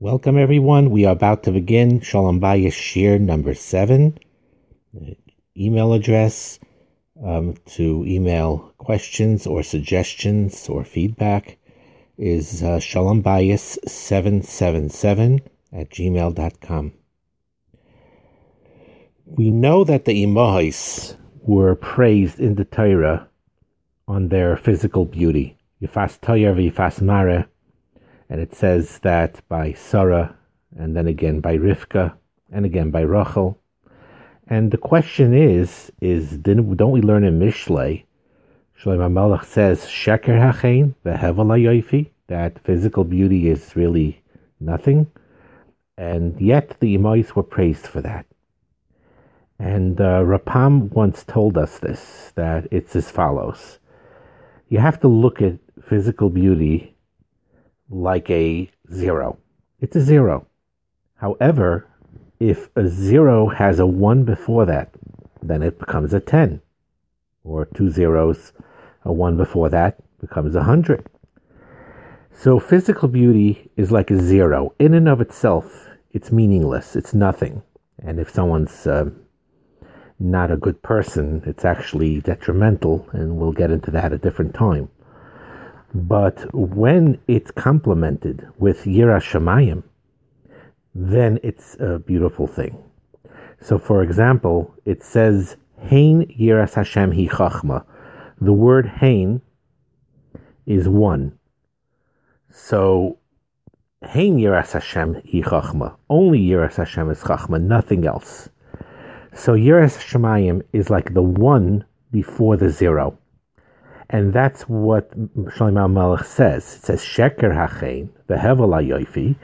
Welcome, everyone. We are about to begin Shalom Bayis Shir number seven. Email address um, to email questions or suggestions or feedback is uh, shalombayis777 at gmail.com. We know that the Imahis were praised in the Torah on their physical beauty. Yifas Toyer v'Yifas Mare and it says that by Sarah, and then again by Rivka, and again by Rachel. And the question is, is don't we learn in Mishlei, Shlomo Melech says, Sheker hachein v'hevel that physical beauty is really nothing, and yet the Imais were praised for that. And uh, Rav Pam once told us this, that it's as follows. You have to look at physical beauty like a zero. It's a zero. However, if a zero has a one before that, then it becomes a 10. Or two zeros, a one before that becomes a 100. So physical beauty is like a zero. In and of itself, it's meaningless, it's nothing. And if someone's uh, not a good person, it's actually detrimental, and we'll get into that at a different time. But when it's complemented with Yira Shemayim, then it's a beautiful thing. So, for example, it says, Hain Yiras Hashem hi chachma. The word Hain is one. So, Hain Yiras Hashem hi chachma. Only Yiras Hashem is chachma, nothing else. So, Yiras Shemayim is like the one before the zero. And that's what Shlomo Melech says. It says, Sheker hachein, v'hevel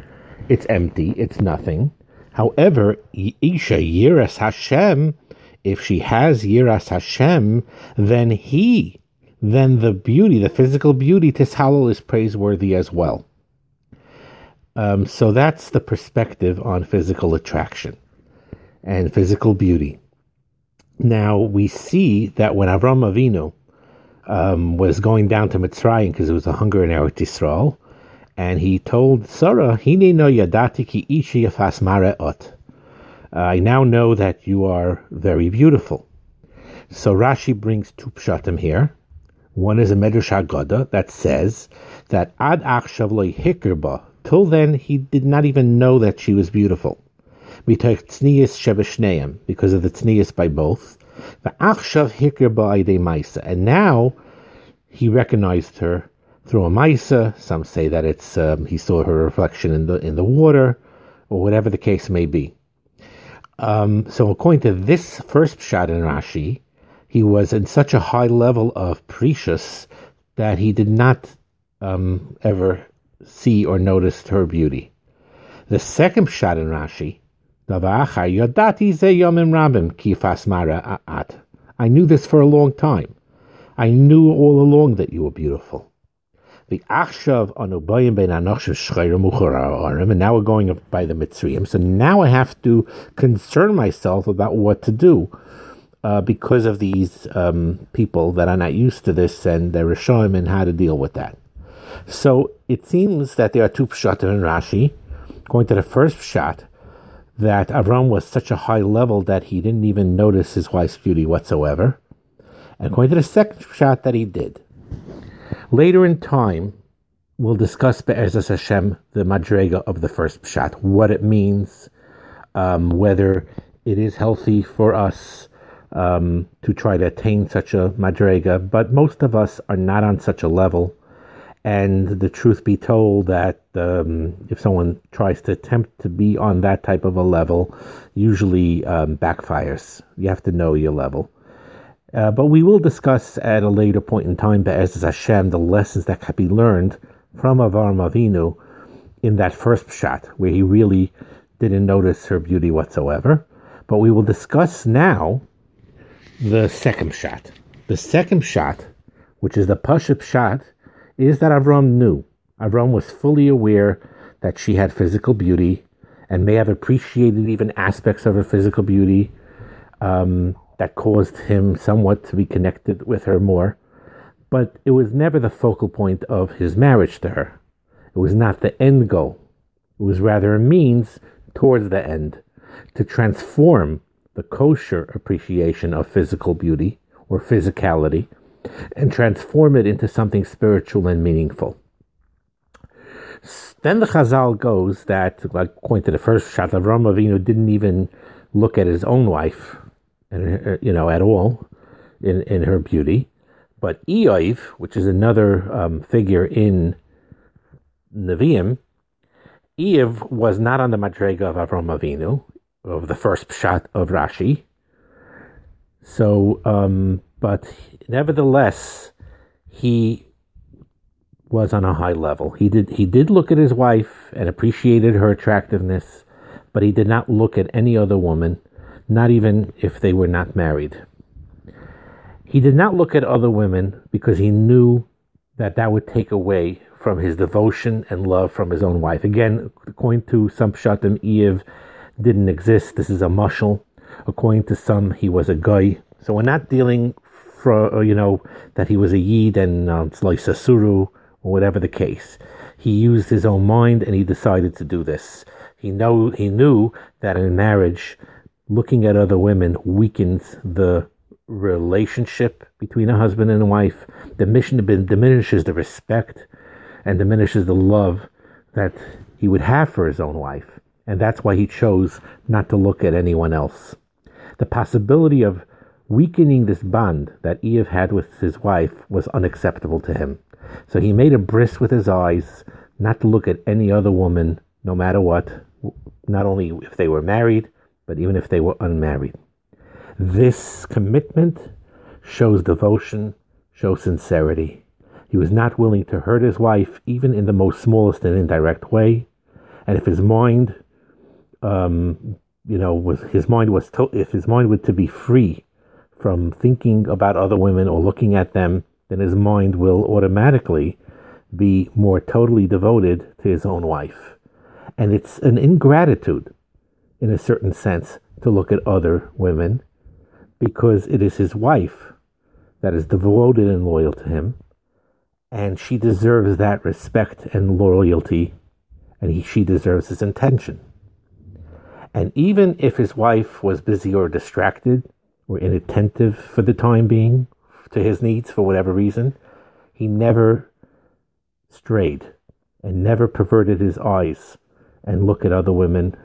It's empty, it's nothing. However, Isha Yiras Hashem, if she has Yiras Hashem, then he, then the beauty, the physical beauty, Tishalal is praiseworthy as well. Um, so that's the perspective on physical attraction and physical beauty. Now we see that when Avram Avinu um, was going down to Mitzrayim because it was a hunger in Eretz Yisrael, and he told Sarah, "Hine no yadati ki ishi yafas ot." I now know that you are very beautiful. So Rashi brings two pshatim here. One is a Medrash Haggadah that says that ad achshav lo hikirba. Till then, he did not even know that she was beautiful. Because of the tznius by both, and now he recognized her through a maisa. Some say that it's um, he saw her reflection in the in the water, or whatever the case may be. Um, so according to this first pshat in Rashi, he was in such a high level of perishus that he did not um, ever see or notice her beauty. The second pshat in Rashi, I knew this for a long time. I knew all along that you were beautiful. The and now we're going by the mitzrayim. So now I have to concern myself about what to do. Uh, because of these um, people that are not used to this and they're showing and how to deal with that. So it seems that there are two pshatim in Rashi. Going to the first pshat, that Avram was such a high level that he didn't even notice his wife's beauty whatsoever. And according to the second pshat that he did. Later in time, we'll discuss Be'ezas Hashem, the Madrega of the first pshat, what it means, um, whether it is healthy for us um, to try to attain such a Madrega, but most of us are not on such a level. And the truth be told, that um, if someone tries to attempt to be on that type of a level, usually um, backfires. You have to know your level. Uh, but we will discuss at a later point in time, Be'ez Hashem, the lessons that can be learned from Avram Avinu in that first pshat, where he really didn't notice her beauty whatsoever. But we will discuss now the second pshat. The second pshat, which is the Pashut pshat, is that Avram knew. Avram was fully aware that she had physical beauty and may have appreciated even aspects of her physical beauty um, that caused him somewhat to be connected with her more. But it was never the focal point of his marriage to her. It was not the end goal. It was rather a means towards the end to transform the kosher appreciation of physical beauty or physicality and transform it into something spiritual and meaningful. Then the Chazal goes that, according to the first pshat, Avram Avinu didn't even look at his own wife, and you know, at all, in in her beauty. But Iyov, which is another um, figure in Nevi'im, Iyov was not on the Madrega of Avram Avinu, of the first pshat of Rashi. So, um, but nevertheless, he was on a high level. He did he did look at his wife and appreciated her attractiveness, but he did not look at any other woman, not even if they were not married. He did not look at other women because he knew that that would take away from his devotion and love from his own wife. Again, according to some Pshatim, Iyov didn't exist. This is a mushal. According to some, he was a guy. So we're not dealing for you know that he was a yid and um, like Sasuru or whatever the case. He used his own mind and he decided to do this. He know he knew that in marriage, looking at other women weakens the relationship between a husband and a wife. The mission diminishes the respect and diminishes the love that he would have for his own wife. And that's why he chose not to look at anyone else. The possibility of weakening this bond that Iyov had with his wife was unacceptable to him. So he made a bris with his eyes not to look at any other woman, no matter what, not only if they were married, but even if they were unmarried. This commitment shows devotion, shows sincerity. He was not willing to hurt his wife, even in the most smallest and indirect way. And if his mind, um, you know, was his mind was to, if his mind were to be free from thinking about other women or looking at them then his mind will automatically be more totally devoted to his own wife. And it's an ingratitude, in a certain sense, to look at other women because it is his wife that is devoted and loyal to him, and she deserves that respect and loyalty, and he, she deserves his attention. And even if his wife was busy or distracted or inattentive for the time being, to his needs for whatever reason, he never strayed and never perverted his eyes and look at other women.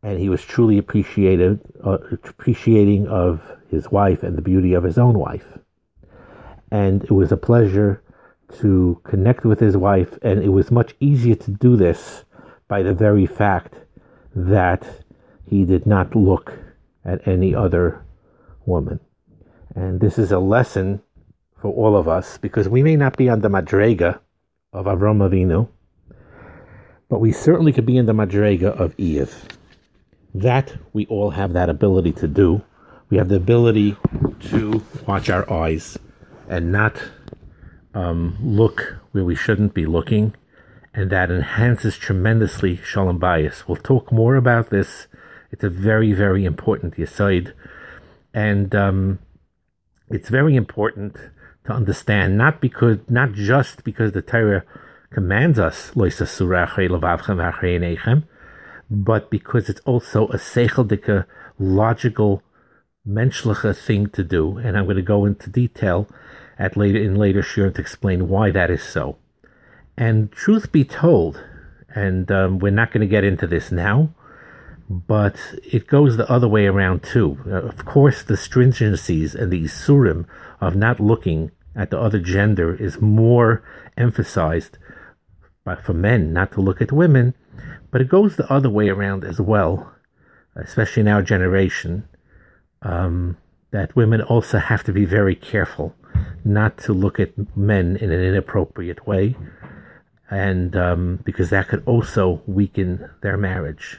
And he was truly appreciated, uh, appreciating of his wife and the beauty of his own wife. And it was a pleasure to connect with his wife, and it was much easier to do this by the very fact that he did not look at any other woman. And this is a lesson for all of us because we may not be on the Madrega of Avram Avinu, but we certainly could be in the Madrega of Iyov. That we all have that ability to do. We have the ability to watch our eyes and not um, look where we shouldn't be looking, and that enhances tremendously shalom bayis. We'll talk more about this. It's a very, very important aside, and um, it's very important to understand not because not just because the Torah commands us but because it's also a seicheldike, logical, menschliche thing to do, and I'm going to go into detail at later in later shiur to explain why that is so. And truth be told, and um, we're not going to get into this now, but it goes the other way around too. Uh, of course, the stringencies and the isurim of not looking at the other gender is more emphasized by, for men not to look at women, but it goes the other way around as well, especially in our generation, um, that women also have to be very careful not to look at men in an inappropriate way, and um, because that could also weaken their marriage.